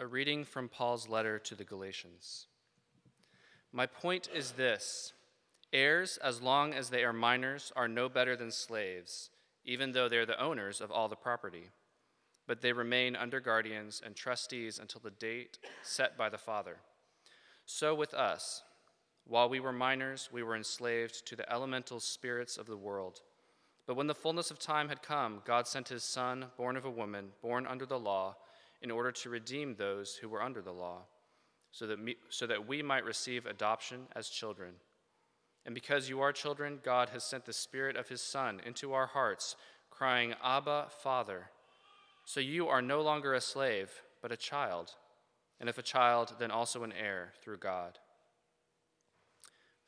A reading from Paul's letter to the Galatians. My point is this heirs, as long as they are minors, are no better than slaves, even though they are the owners of all the property. But they remain under guardians and trustees until the date set by the Father. So with us, while we were minors, we were enslaved to the elemental spirits of the world. But when the fullness of time had come, God sent his Son, born of a woman, born under the law, in order to redeem those who were under the law, so that, me, so that we might receive adoption as children. And because you are children, God has sent the Spirit of his Son into our hearts, crying, Abba, Father. So you are no longer a slave, but a child. And if a child, then also an heir through God.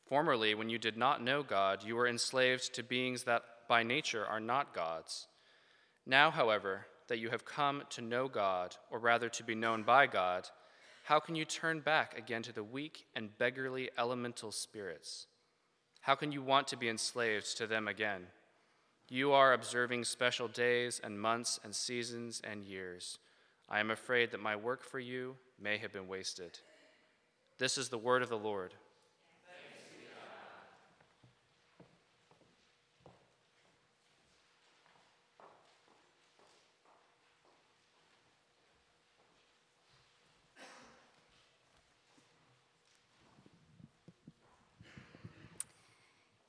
Formerly, when you did not know God, you were enslaved to beings that by nature are not gods. Now, however, that you have come to know God, or rather to be known by God, how can you turn back again to the weak and beggarly elemental spirits? How can you want to be enslaved to them again? You are observing special days and months and seasons and years. I am afraid that my work for you may have been wasted. This is the word of the Lord.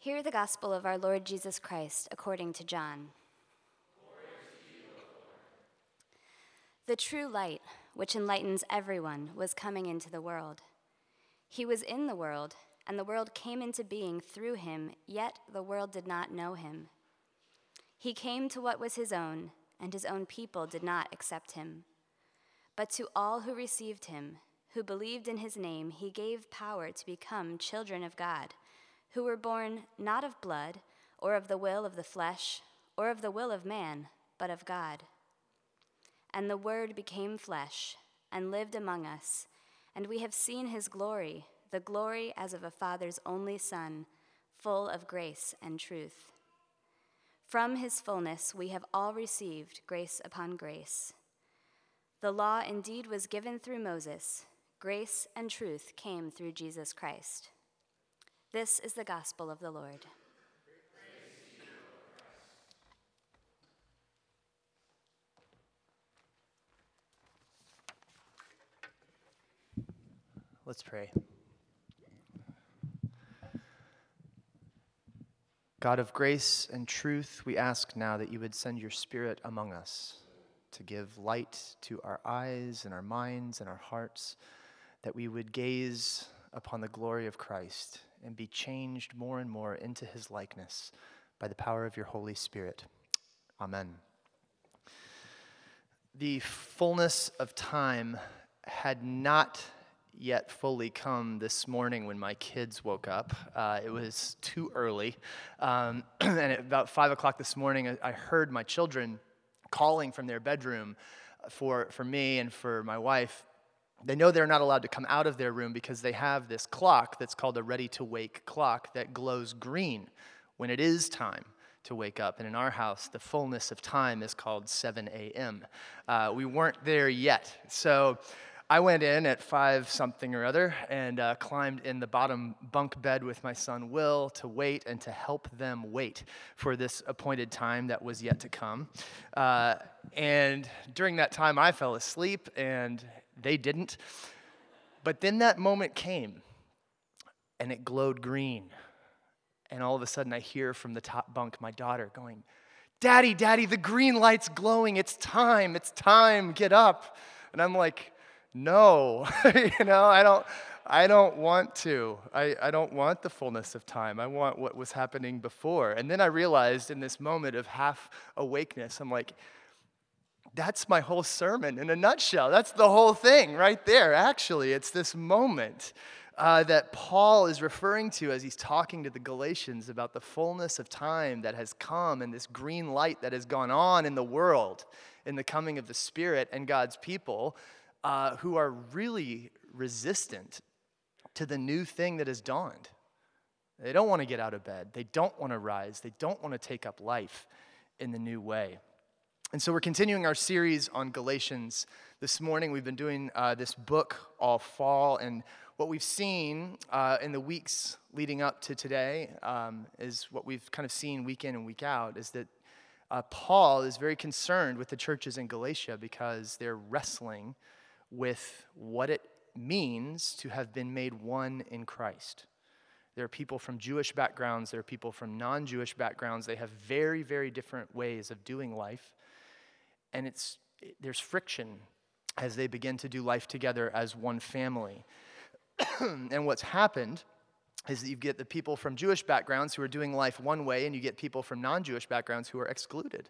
Hear the gospel of our Lord Jesus Christ according to John. the true light, which enlightens everyone, was coming into the world. He was in the world, and the world came into being through him, yet the world did not know him. He came to what was his own, and his own people did not accept him. But to all who received him, who believed in his name, he gave power to become children of God who were born not of blood, or of the will of the flesh, or of the will of man, but of God. And the Word became flesh and lived among us, and we have seen his glory, the glory as of a Father's only Son, full of grace and truth. From his fullness we have all received grace upon grace. The law indeed was given through Moses, grace and truth came through Jesus Christ. This is the gospel of the Lord. Let's pray. God of grace and truth, we ask now that you would send your Spirit among us to give light to our eyes and our minds and our hearts, that we would gaze upon the glory of Christ and be changed more and more into his likeness by the power of your Holy Spirit. Amen. The fullness of time had not yet fully come this morning when my kids woke up. Uh, it was too early. Um, and at about 5 o'clock this morning, I heard my children calling from their bedroom for, for me and for my wife they know they're not allowed to come out of their room because they have this clock that's called a ready to wake clock that glows green when it is time to wake up. And in our house, the fullness of time is called 7 a.m. Uh, we weren't there yet. So I went in at five something or other and uh, climbed in the bottom bunk bed with my son Will to wait and to help them wait for this appointed time that was yet to come. Uh, and during that time, I fell asleep and they didn't. But then that moment came and it glowed green. And all of a sudden, I hear from the top bunk my daughter going, Daddy, Daddy, the green light's glowing. It's time. It's time. Get up. And I'm like, no, you know, I don't, I don't want to. I, I don't want the fullness of time. I want what was happening before. And then I realized in this moment of half awakeness, I'm like, that's my whole sermon in a nutshell. That's the whole thing right there, actually. It's this moment uh, that Paul is referring to as he's talking to the Galatians about the fullness of time that has come and this green light that has gone on in the world in the coming of the Spirit and God's people uh, who are really resistant to the new thing that has dawned. They don't want to get out of bed, they don't want to rise, they don't want to take up life in the new way. And so we're continuing our series on Galatians. This morning we've been doing uh, this book all fall, and what we've seen uh, in the weeks leading up to today um, is what we've kind of seen week in and week out is that uh, Paul is very concerned with the churches in Galatia because they're wrestling with what it means to have been made one in Christ. There are people from Jewish backgrounds, there are people from non Jewish backgrounds. They have very, very different ways of doing life and it's, there's friction as they begin to do life together as one family. and what's happened is that you get the people from Jewish backgrounds who are doing life one way, and you get people from non Jewish backgrounds who are excluded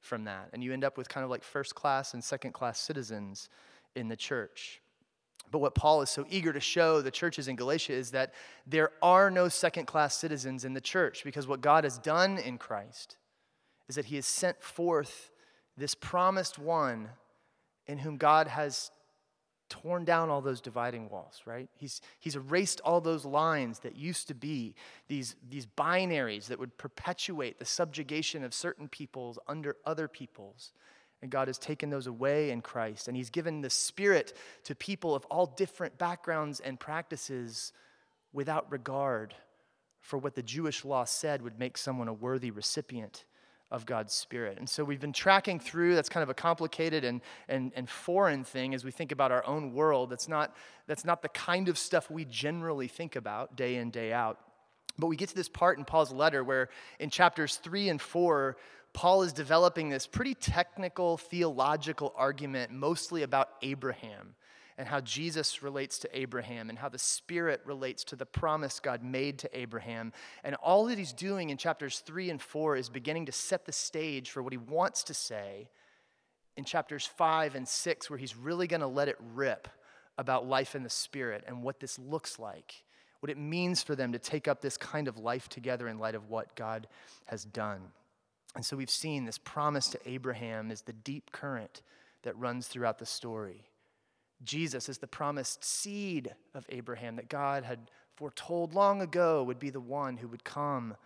from that. And you end up with kind of like first class and second class citizens in the church. But what Paul is so eager to show the churches in Galatia is that there are no second class citizens in the church because what God has done in Christ is that he has sent forth this promised one in whom God has torn down all those dividing walls, right? He's, he's erased all those lines that used to be these, these binaries that would perpetuate the subjugation of certain peoples under other peoples. And God has taken those away in Christ. And He's given the Spirit to people of all different backgrounds and practices without regard for what the Jewish law said would make someone a worthy recipient of God's Spirit. And so we've been tracking through, that's kind of a complicated and, and, and foreign thing as we think about our own world. That's not, that's not the kind of stuff we generally think about day in, day out. But we get to this part in Paul's letter where in chapters three and four, Paul is developing this pretty technical theological argument, mostly about Abraham and how Jesus relates to Abraham and how the Spirit relates to the promise God made to Abraham. And all that he's doing in chapters three and four is beginning to set the stage for what he wants to say in chapters five and six, where he's really going to let it rip about life in the Spirit and what this looks like, what it means for them to take up this kind of life together in light of what God has done. And so we've seen this promise to Abraham is the deep current that runs throughout the story. Jesus is the promised seed of Abraham that God had foretold long ago would be the one who would come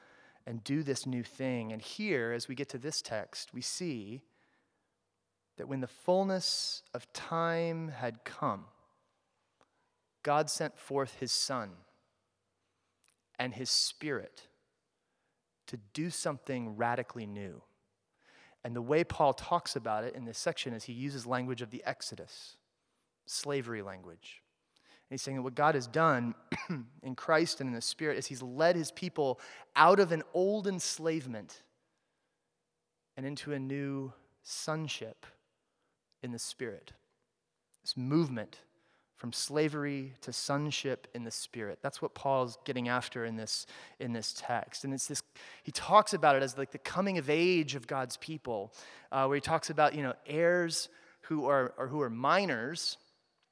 and do this new thing. And here, as we get to this text, we see that when the fullness of time had come, God sent forth his Son and his Spirit to do something radically new. And the way Paul talks about it in this section is he uses language of the Exodus slavery language. And he's saying that what God has done in Christ and in the Spirit is he's led his people out of an old enslavement and into a new sonship in the Spirit. This movement from slavery to sonship in the spirit that's what paul's getting after in this in this text and it's this he talks about it as like the coming of age of god's people uh, where he talks about you know heirs who are or who are minors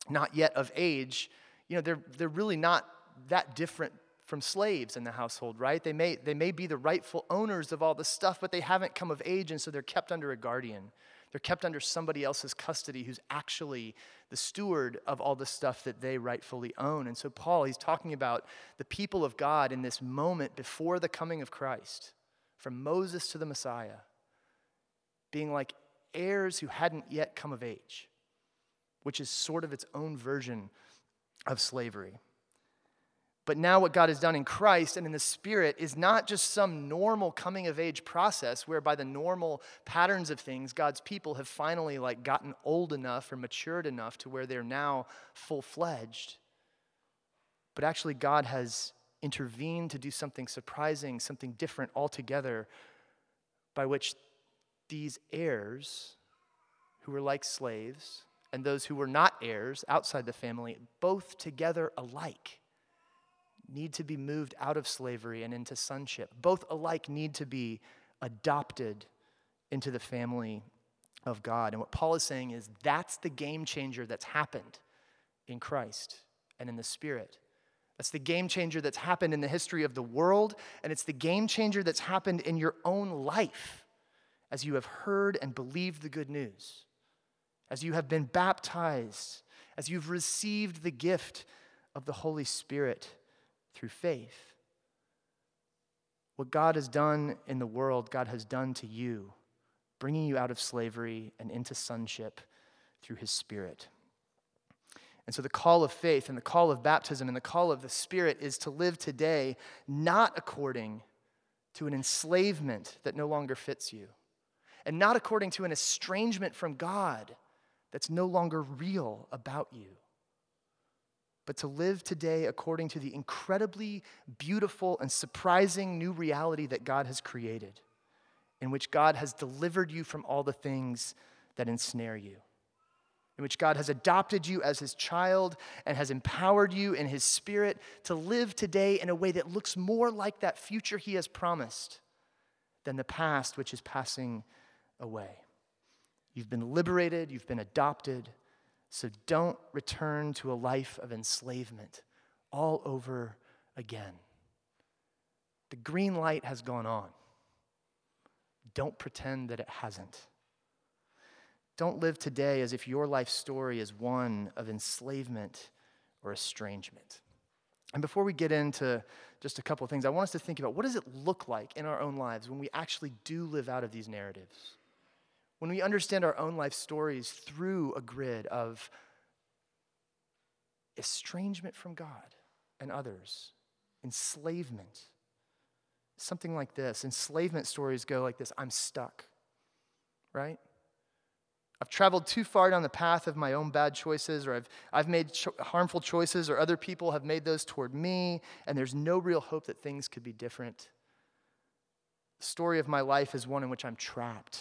not yet of age, you know, they're, they're really not that different from slaves in the household, right? They may, they may be the rightful owners of all the stuff, but they haven't come of age, and so they're kept under a guardian. They're kept under somebody else's custody who's actually the steward of all the stuff that they rightfully own. And so, Paul, he's talking about the people of God in this moment before the coming of Christ, from Moses to the Messiah, being like heirs who hadn't yet come of age which is sort of its own version of slavery. But now, what God has done in Christ and in the Spirit is not just some normal coming of age process whereby the normal patterns of things, God's people have finally like gotten old enough or matured enough to where they're now full fledged. But actually, God has intervened to do something surprising, something different altogether, by which these heirs, who were like slaves, and those who were not heirs outside the family, both together alike, need to be moved out of slavery and into sonship. Both alike need to be adopted into the family of God. And what Paul is saying is that's the game changer that's happened in Christ and in the Spirit. That's the game changer that's happened in the history of the world, and it's the game changer that's happened in your own life as you have heard and believed the good news as you have been baptized, as you've received the gift of the Holy Spirit through faith. What God has done in the world, God has done to you bringing you out of slavery and into sonship through his Spirit. And so, the call of faith and the call of baptism and the call of the Spirit is to live today not according to an enslavement that no longer fits you, and not according to an estrangement from God that's no longer real about you, but to live today according to the incredibly beautiful and surprising new reality that God has created, in which God has delivered you from all the things that ensnare you in which God has adopted you as his child and has empowered you in his spirit to live today in a way that looks more like that future he has promised than the past which is passing away. You've been liberated, you've been adopted, so don't return to a life of enslavement all over again. The green light has gone on. Don't pretend that it hasn't. Don't live today as if your life story is one of enslavement or estrangement. And before we get into just a couple of things, I want us to think about what does it look like in our own lives when we actually do live out of these narratives? When we understand our own life stories through a grid of estrangement from God and others, enslavement. Something like this. Enslavement stories go like this I'm stuck, right? I've traveled too far down the path of my own bad choices, or I've, I've made cho- harmful choices, or other people have made those toward me, and there's no real hope that things could be different. The story of my life is one in which I'm trapped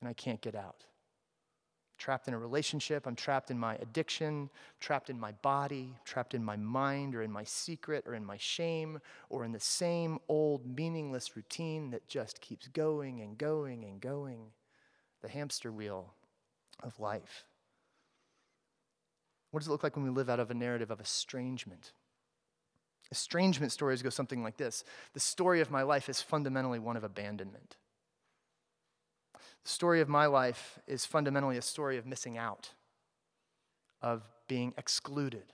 and I can't get out. Trapped in a relationship, I'm trapped in my addiction, trapped in my body, trapped in my mind, or in my secret, or in my shame, or in the same old meaningless routine that just keeps going and going and going. The hamster wheel of life. What does it look like when we live out of a narrative of estrangement? Estrangement stories go something like this The story of my life is fundamentally one of abandonment. The story of my life is fundamentally a story of missing out, of being excluded.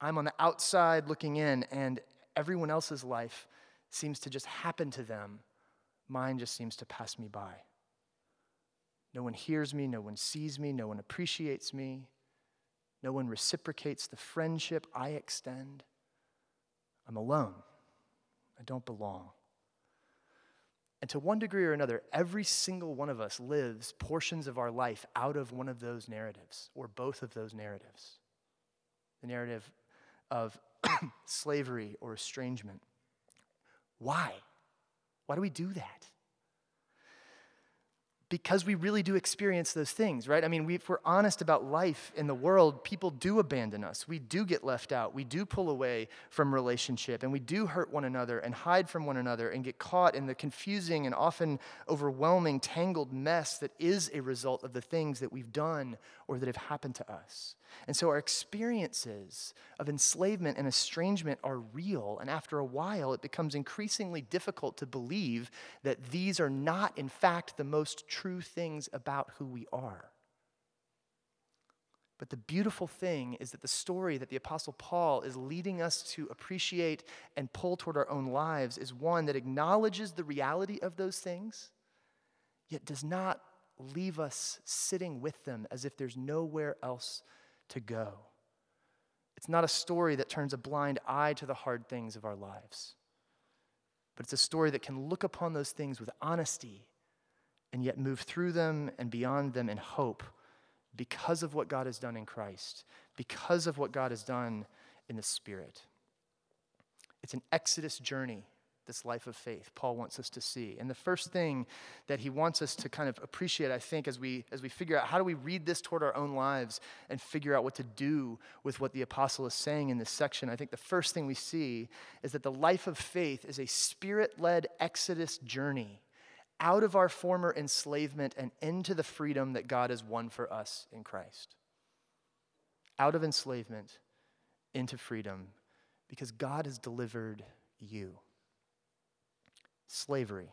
I'm on the outside looking in, and everyone else's life seems to just happen to them. Mine just seems to pass me by. No one hears me, no one sees me, no one appreciates me, no one reciprocates the friendship I extend. I'm alone. I don't belong. And to one degree or another, every single one of us lives portions of our life out of one of those narratives, or both of those narratives the narrative of slavery or estrangement. Why? Why do we do that? Because we really do experience those things, right? I mean, we, if we're honest about life in the world, people do abandon us. We do get left out. We do pull away from relationship, and we do hurt one another and hide from one another and get caught in the confusing and often overwhelming, tangled mess that is a result of the things that we've done or that have happened to us. And so our experiences of enslavement and estrangement are real. And after a while, it becomes increasingly difficult to believe that these are not, in fact, the most true things about who we are. But the beautiful thing is that the story that the Apostle Paul is leading us to appreciate and pull toward our own lives is one that acknowledges the reality of those things, yet does not leave us sitting with them as if there's nowhere else to go. It's not a story that turns a blind eye to the hard things of our lives, but it's a story that can look upon those things with honesty and yet move through them and beyond them in hope because of what God has done in Christ, because of what God has done in the Spirit. It's an Exodus journey this life of faith Paul wants us to see. And the first thing that he wants us to kind of appreciate, I think, as we as we figure out how do we read this toward our own lives and figure out what to do with what the apostle is saying in this section, I think the first thing we see is that the life of faith is a spirit-led exodus journey out of our former enslavement and into the freedom that God has won for us in Christ. Out of enslavement into freedom because God has delivered you slavery.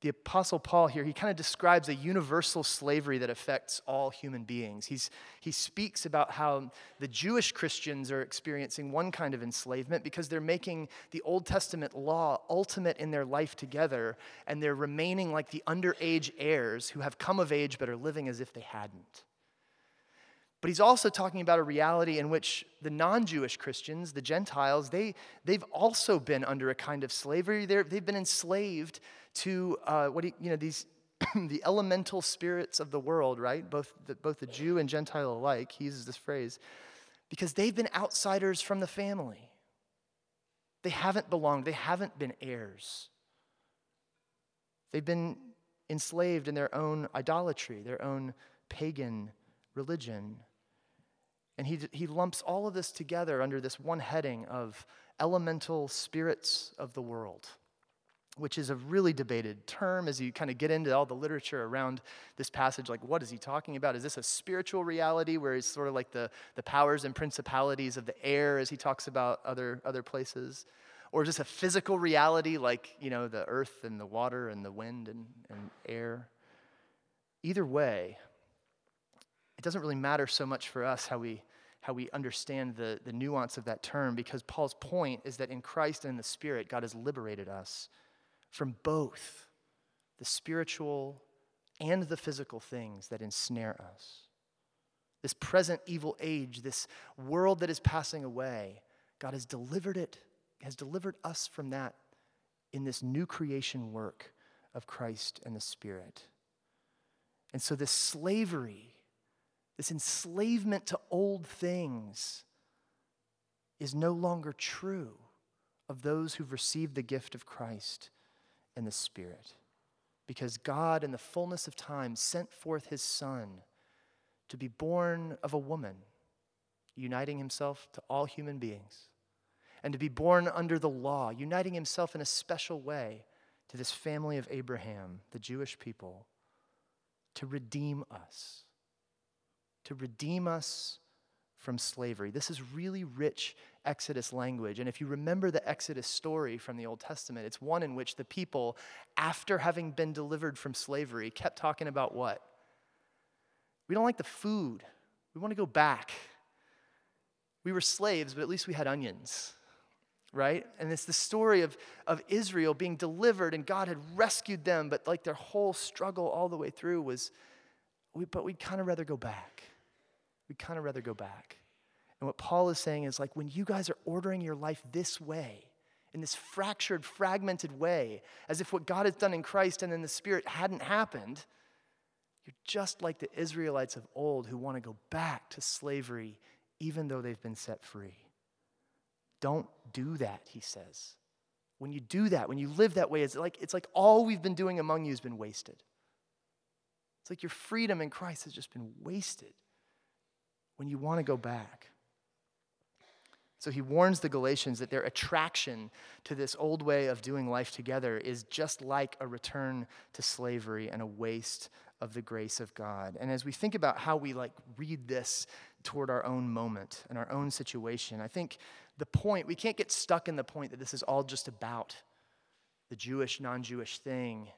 the Apostle Paul here, he kind of describes a universal slavery that affects all human beings. He's, he speaks about how the Jewish Christians are experiencing one kind of enslavement because they're making the Old Testament law ultimate in their life together, and they're remaining like the underage heirs who have come of age but are living as if they hadn't. But he's also talking about a reality in which the non Jewish Christians, the Gentiles, they, they've also been under a kind of slavery. they have been enslaved to uh, what you, you know, these, the elemental spirits of the world, right? Both the, both the Jew and Gentile alike. He uses this phrase because they've been outsiders from the family. They haven't belonged, they haven't been heirs. They've been enslaved in their own idolatry, their own pagan religion. And he, he lumps all of this together under this one heading of elemental spirits of the world, which is a really debated term as you kind of get into all the literature around this passage. Like, what is he talking about? Is this a spiritual reality where he's sort of like the, the powers and principalities of the air as he talks about other, other places? Or is this a physical reality like, you know, the earth and the water and the wind and, and air? Either way, it doesn't really matter so much for us how we, how we understand the, the nuance of that term because Paul's point is that in Christ and in the Spirit, God has liberated us from both the spiritual and the physical things that ensnare us. This present evil age, this world that is passing away, God has delivered it, has delivered us from that in this new creation work of Christ and the Spirit. And so, this slavery this enslavement to old things is no longer true of those who've received the gift of Christ and the Spirit. Because God, in the fullness of time, sent forth his Son to be born of a woman, uniting himself to all human beings, and to be born under the law, uniting himself in a special way to this family of Abraham, the Jewish people, to redeem us to redeem us from slavery. This is really rich Exodus language. And if you remember the Exodus story from the Old Testament, it's one in which the people, after having been delivered from slavery, kept talking about what? We don't like the food. We want to go back. We were slaves, but at least we had onions, right? And it's the story of, of Israel being delivered and God had rescued them, but like their whole struggle all the way through was, we, but we'd kind of rather go back we'd kind of rather go back. And what Paul is saying is like, when you guys are ordering your life this way, in this fractured, fragmented way, as if what God has done in Christ and in the Spirit hadn't happened, you're just like the Israelites of old who want to go back to slavery even though they've been set free. Don't do that, he says. When you do that, when you live that way, it's like, it's like all we've been doing among you has been wasted. It's like your freedom in Christ has just been wasted when you want to go back. So he warns the Galatians that their attraction to this old way of doing life together is just like a return to slavery and a waste of the grace of God. And as we think about how we like read this toward our own moment and our own situation, I think the point, we can't get stuck in the point that this is all just about the Jewish, non Jewish thing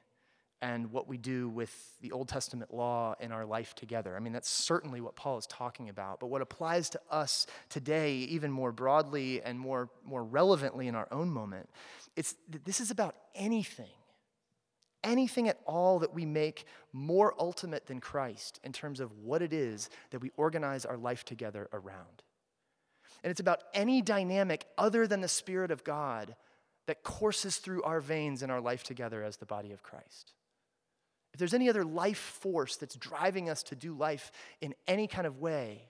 and what we do with the Old Testament law in our life together. I mean, that's certainly what Paul is talking about. But what applies to us today, even more broadly and more, more relevantly in our own moment, it's, this is about anything, anything at all that we make more ultimate than Christ in terms of what it is that we organize our life together around. And it's about any dynamic other than the Spirit of God that courses through our veins in our life together as the body of Christ. If there's any other life force that's driving us to do life in any kind of way,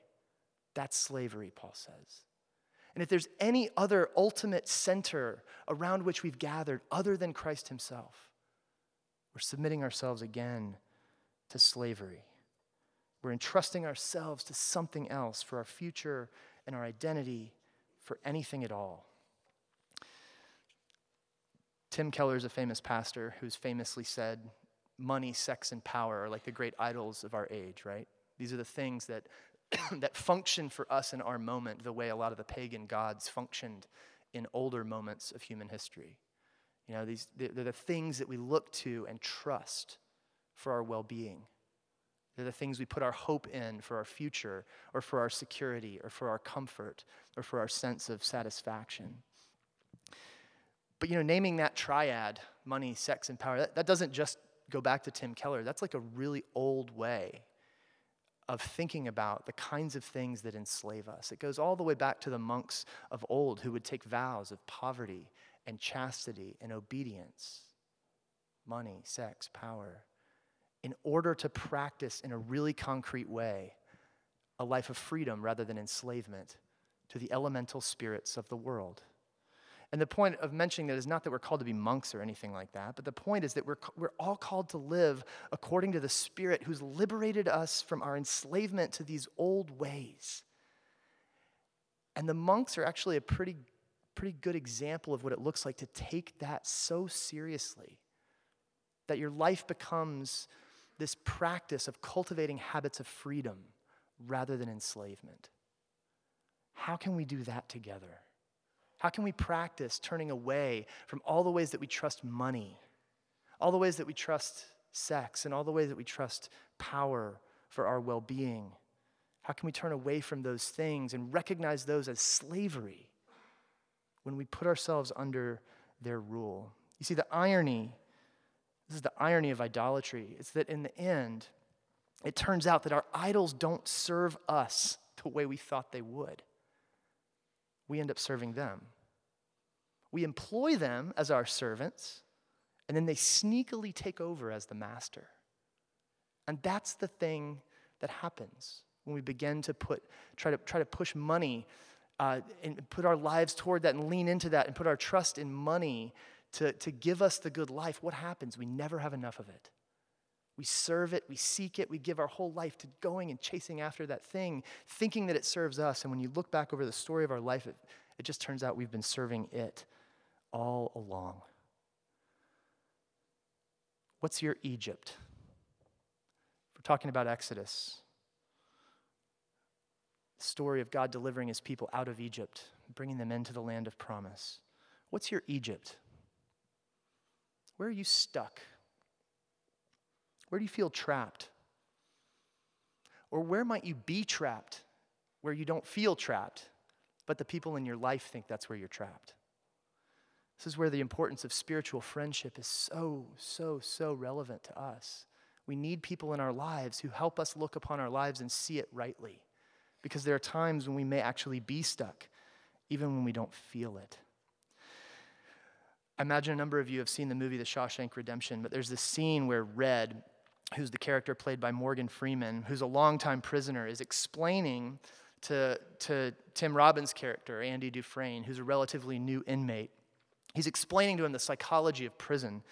that's slavery, Paul says. And if there's any other ultimate center around which we've gathered other than Christ Himself, we're submitting ourselves again to slavery. We're entrusting ourselves to something else for our future and our identity, for anything at all. Tim Keller is a famous pastor who's famously said, money, sex, and power are like the great idols of our age, right? These are the things that, that function for us in our moment the way a lot of the pagan gods functioned in older moments of human history. You know, these, they're the things that we look to and trust for our well being. They're the things we put our hope in for our future, or for our security, or for our comfort, or for our sense of satisfaction. But, you know, naming that triad money, sex, and power that, that doesn't just go back to Tim Keller. That's like a really old way of thinking about the kinds of things that enslave us. It goes all the way back to the monks of old who would take vows of poverty and chastity and obedience, money, sex, power, in order to practice in a really concrete way a life of freedom rather than enslavement to the elemental spirits of the world. And the point of mentioning that is not that we're called to be monks or anything like that, but the point is that we're, we're all called to live according to the Spirit who's liberated us from our enslavement to these old ways. And the monks are actually a pretty, pretty good example of what it looks like to take that so seriously. That your life becomes this practice of cultivating habits of freedom rather than enslavement. How can we do that together? How can we practice turning away from all the ways that we trust money, all the ways that we trust sex, and all the ways that we trust power for our well being? How can we turn away from those things and recognize those as slavery when we put ourselves under their rule? You see, the irony, this is the irony of idolatry, it's that in the end, it turns out that our idols don't serve us the way we thought they would we end up serving them. We employ them as our servants, and then they sneakily take over as the master. And that's the thing that happens when we begin to put, try to, try to push money uh, and put our lives toward that and lean into that and put our trust in money to, to give us the good life. What happens? We never have enough of it. We serve it, we seek it, we give our whole life to going and chasing after that thing, thinking that it serves us. And when you look back over the story of our life, it, it just turns out we've been serving it all along. What's your Egypt? We're talking about Exodus. The story of God delivering his people out of Egypt, bringing them into the land of promise. What's your Egypt? Where are you stuck? Where do you feel trapped? Or where might you be trapped where you don't feel trapped, but the people in your life think that's where you're trapped? This is where the importance of spiritual friendship is so, so, so relevant to us. We need people in our lives who help us look upon our lives and see it rightly. Because there are times when we may actually be stuck, even when we don't feel it. I imagine a number of you have seen the movie The Shawshank Redemption, but there's this scene where Red, who's the character played by Morgan Freeman, who's a longtime prisoner, is explaining to, to Tim Robbins' character, Andy Dufresne, who's a relatively new inmate. He's explaining to him the psychology of prison.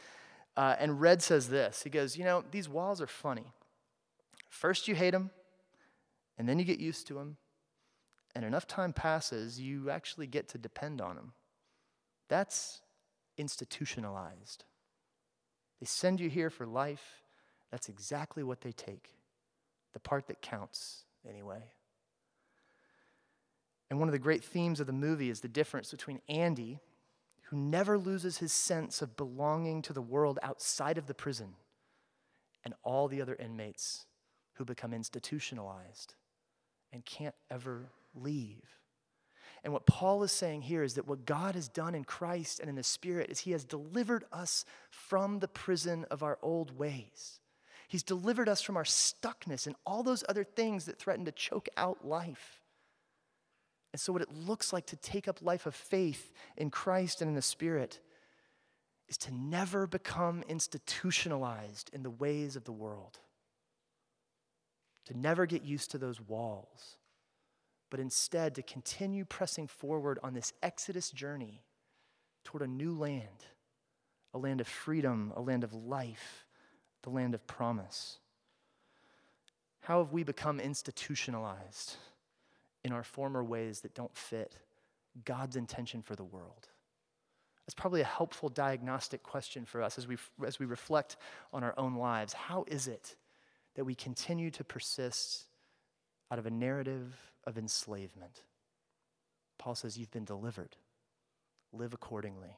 Uh, and Red says this He goes, You know, these walls are funny. First, you hate them, and then you get used to them. And enough time passes, you actually get to depend on them. That's institutionalized. They send you here for life, that's exactly what they take. The part that counts, anyway. And one of the great themes of the movie is the difference between Andy, who never loses his sense of belonging to the world outside of the prison, and all the other inmates who become institutionalized and can't ever leave. And what Paul is saying here is that what God has done in Christ and in the Spirit is he has delivered us from the prison of our old ways. He's delivered us from our stuckness and all those other things that threaten to choke out life. And so, what it looks like to take up life of faith in Christ and in the Spirit is to never become institutionalized in the ways of the world, to never get used to those walls, but instead to continue pressing forward on this Exodus journey toward a new land, a land of freedom, a land of life the land of promise? How have we become institutionalized in our former ways that don't fit God's intention for the world? That's probably a helpful diagnostic question for us as we, as we reflect on our own lives. How is it that we continue to persist out of a narrative of enslavement? Paul says, You've been delivered. Live accordingly.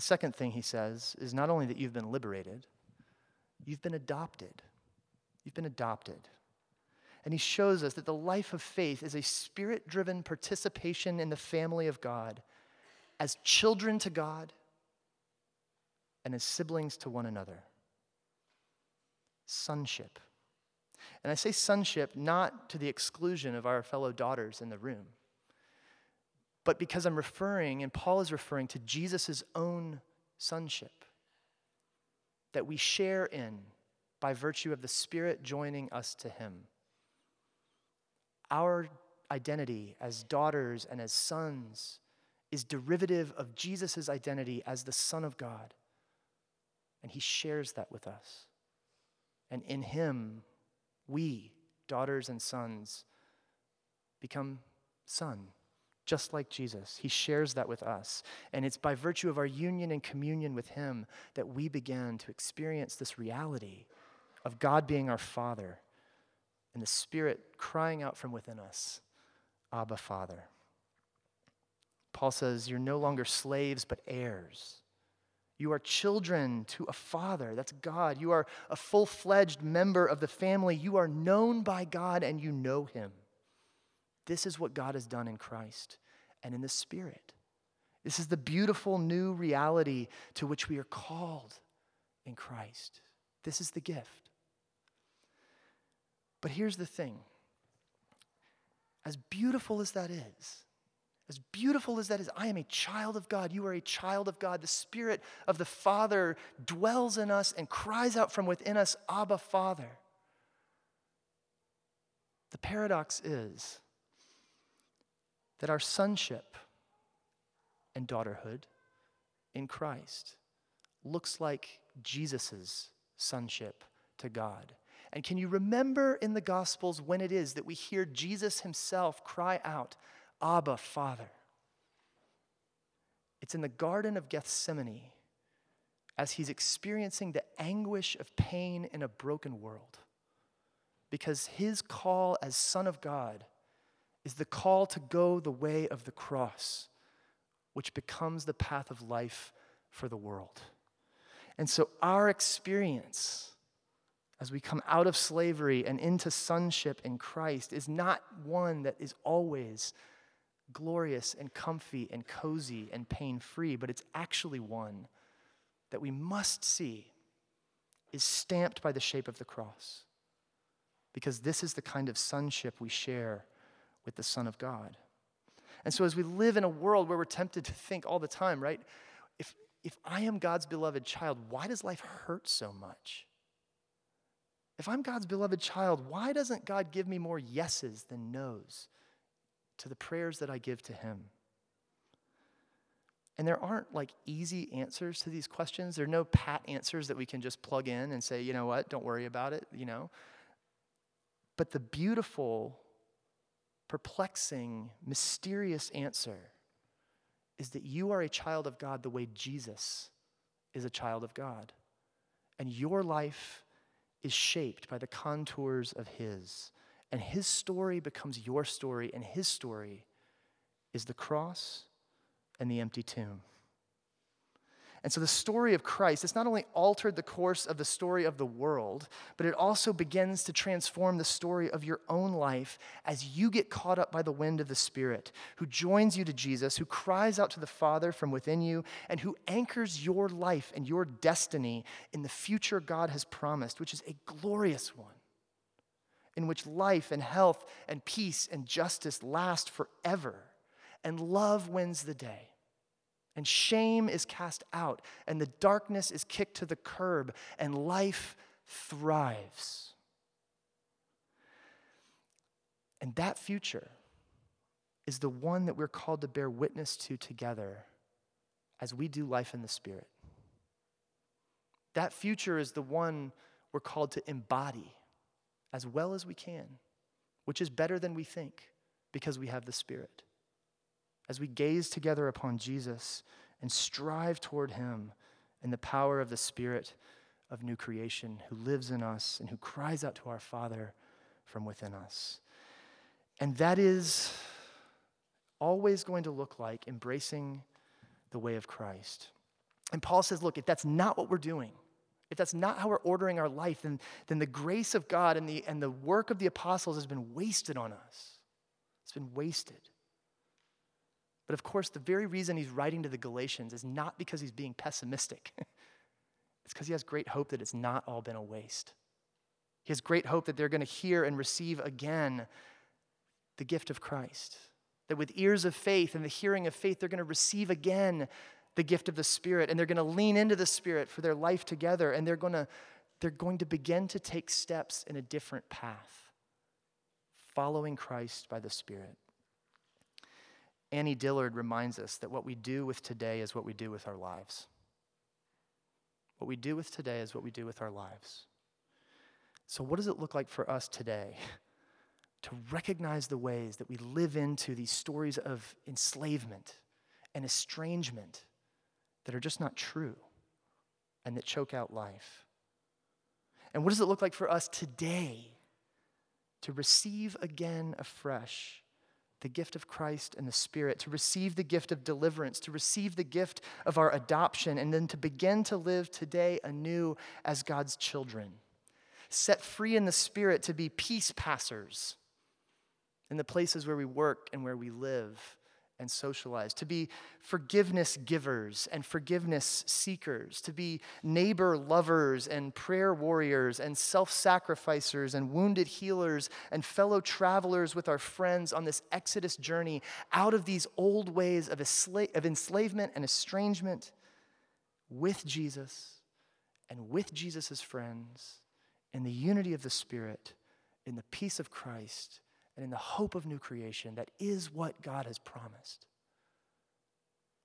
The second thing he says is not only that you've been liberated, you've been adopted. You've been adopted. And he shows us that the life of faith is a spirit driven participation in the family of God as children to God and as siblings to one another. Sonship. And I say sonship not to the exclusion of our fellow daughters in the room, but because I'm referring, and Paul is referring to Jesus' own sonship that we share in by virtue of the Spirit joining us to him. Our identity as daughters and as sons is derivative of Jesus' identity as the Son of God. And he shares that with us. And in him, we, daughters and sons, become son, just like Jesus. He shares that with us. And it's by virtue of our union and communion with him that we began to experience this reality of God being our Father and the Spirit crying out from within us, Abba, Father. Paul says, You're no longer slaves, but heirs. You are children to a father, that's God. You are a full fledged member of the family. You are known by God and you know him. This is what God has done in Christ and in the Spirit. This is the beautiful new reality to which we are called in Christ. This is the gift. But here's the thing as beautiful as that is, as beautiful as that is, I am a child of God. You are a child of God. The Spirit of the Father dwells in us and cries out from within us, Abba, Father. The paradox is that our sonship and daughterhood in Christ looks like Jesus' sonship to God. And can you remember in the Gospels when it is that we hear Jesus himself cry out, Abba, Father? It's in the Garden of Gethsemane as he's experiencing the anguish of pain in a broken world. Because his call as Son of God is the call to go the way of the cross, which becomes the path of life for the world. And so, our experience as we come out of slavery and into sonship in Christ is not one that is always glorious and comfy and cozy and pain free, but it's actually one that we must see is stamped by the shape of the cross. Because this is the kind of sonship we share with the Son of God. And so, as we live in a world where we're tempted to think all the time, right? If, if I am God's beloved child, why does life hurt so much? If I'm God's beloved child, why doesn't God give me more yeses than nos to the prayers that I give to Him? And there aren't like easy answers to these questions. There are no pat answers that we can just plug in and say, you know what, don't worry about it, you know. But the beautiful, perplexing, mysterious answer is that you are a child of God the way Jesus is a child of God. And your life is shaped by the contours of His. And His story becomes your story, and His story is the cross and the empty tomb. And so the story of Christ, it's not only altered the course of the story of the world, but it also begins to transform the story of your own life as you get caught up by the wind of the Spirit, who joins you to Jesus, who cries out to the Father from within you, and who anchors your life and your destiny in the future God has promised, which is a glorious one, in which life and health and peace and justice last forever, and love wins the day and shame is cast out, and the darkness is kicked to the curb, and life thrives. And that future is the one that we're called to bear witness to together as we do life in the Spirit. That future is the one we're called to embody as well as we can, which is better than we think because we have the Spirit as we gaze together upon Jesus and strive toward him in the power of the Spirit of new creation who lives in us and who cries out to our Father from within us. And that is always going to look like embracing the way of Christ. And Paul says, look, if that's not what we're doing, if that's not how we're ordering our life, then, then the grace of God and the, and the work of the apostles has been wasted on us. It's been wasted. But of course, the very reason he's writing to the Galatians is not because he's being pessimistic. it's because he has great hope that it's not all been a waste. He has great hope that they're going to hear and receive again the gift of Christ. That with ears of faith and the hearing of faith, they're going to receive again the gift of the Spirit and they're going to lean into the Spirit for their life together and they're going to, they're going to begin to take steps in a different path, following Christ by the Spirit. Annie Dillard reminds us that what we do with today is what we do with our lives. What we do with today is what we do with our lives. So, what does it look like for us today to recognize the ways that we live into these stories of enslavement and estrangement that are just not true and that choke out life? And what does it look like for us today to receive again afresh the gift of Christ and the Spirit, to receive the gift of deliverance, to receive the gift of our adoption, and then to begin to live today anew as God's children? Set free in the Spirit to be peace passers in the places where we work and where we live and socialize, to be forgiveness givers and forgiveness seekers, to be neighbor lovers and prayer warriors and self sacrificers and wounded healers and fellow travelers with our friends on this Exodus journey out of these old ways of, of enslavement and estrangement with Jesus and with Jesus' friends in the unity of the Spirit, in the peace of Christ and in the hope of new creation that is what God has promised.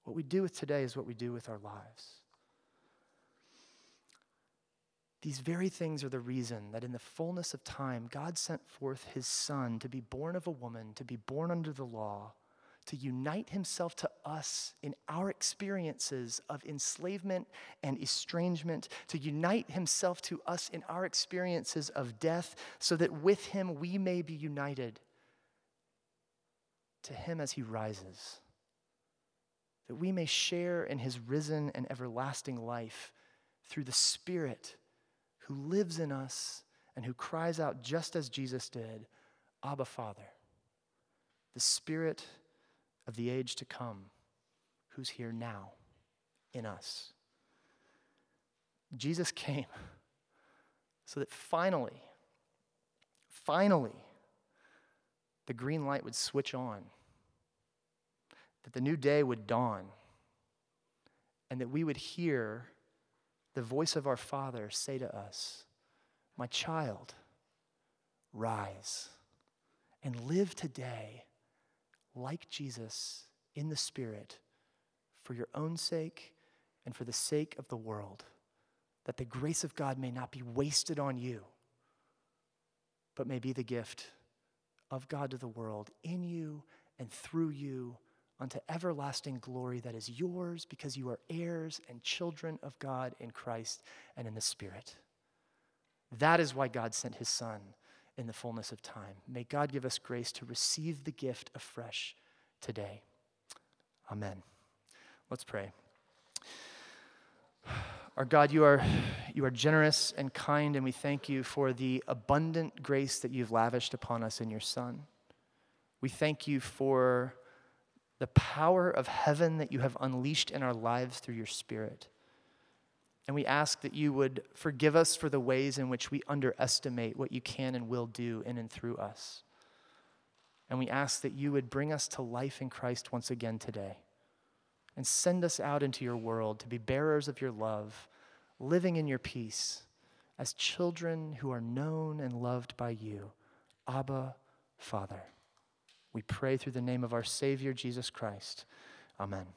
What we do with today is what we do with our lives. These very things are the reason that in the fullness of time, God sent forth his Son to be born of a woman, to be born under the law, to unite himself to us in our experiences of enslavement and estrangement, to unite himself to us in our experiences of death, so that with him we may be united to him as he rises, that we may share in his risen and everlasting life through the Spirit who lives in us and who cries out just as Jesus did, Abba, Father. The Spirit of the age to come, who's here now in us. Jesus came so that finally, finally, the green light would switch on, that the new day would dawn, and that we would hear the voice of our Father say to us, My child, rise and live today like Jesus in the Spirit for your own sake and for the sake of the world, that the grace of God may not be wasted on you, but may be the gift of God to the world in you and through you unto everlasting glory that is yours because you are heirs and children of God in Christ and in the Spirit. That is why God sent his Son in the fullness of time. May God give us grace to receive the gift afresh today. Amen. Let's pray. Our God, you are, you are generous and kind, and we thank you for the abundant grace that you've lavished upon us in your Son. We thank you for the power of heaven that you have unleashed in our lives through your Spirit. And we ask that you would forgive us for the ways in which we underestimate what you can and will do in and through us. And we ask that you would bring us to life in Christ once again today and send us out into your world to be bearers of your love, living in your peace as children who are known and loved by you. Abba, Father. We pray through the name of our Savior, Jesus Christ. Amen.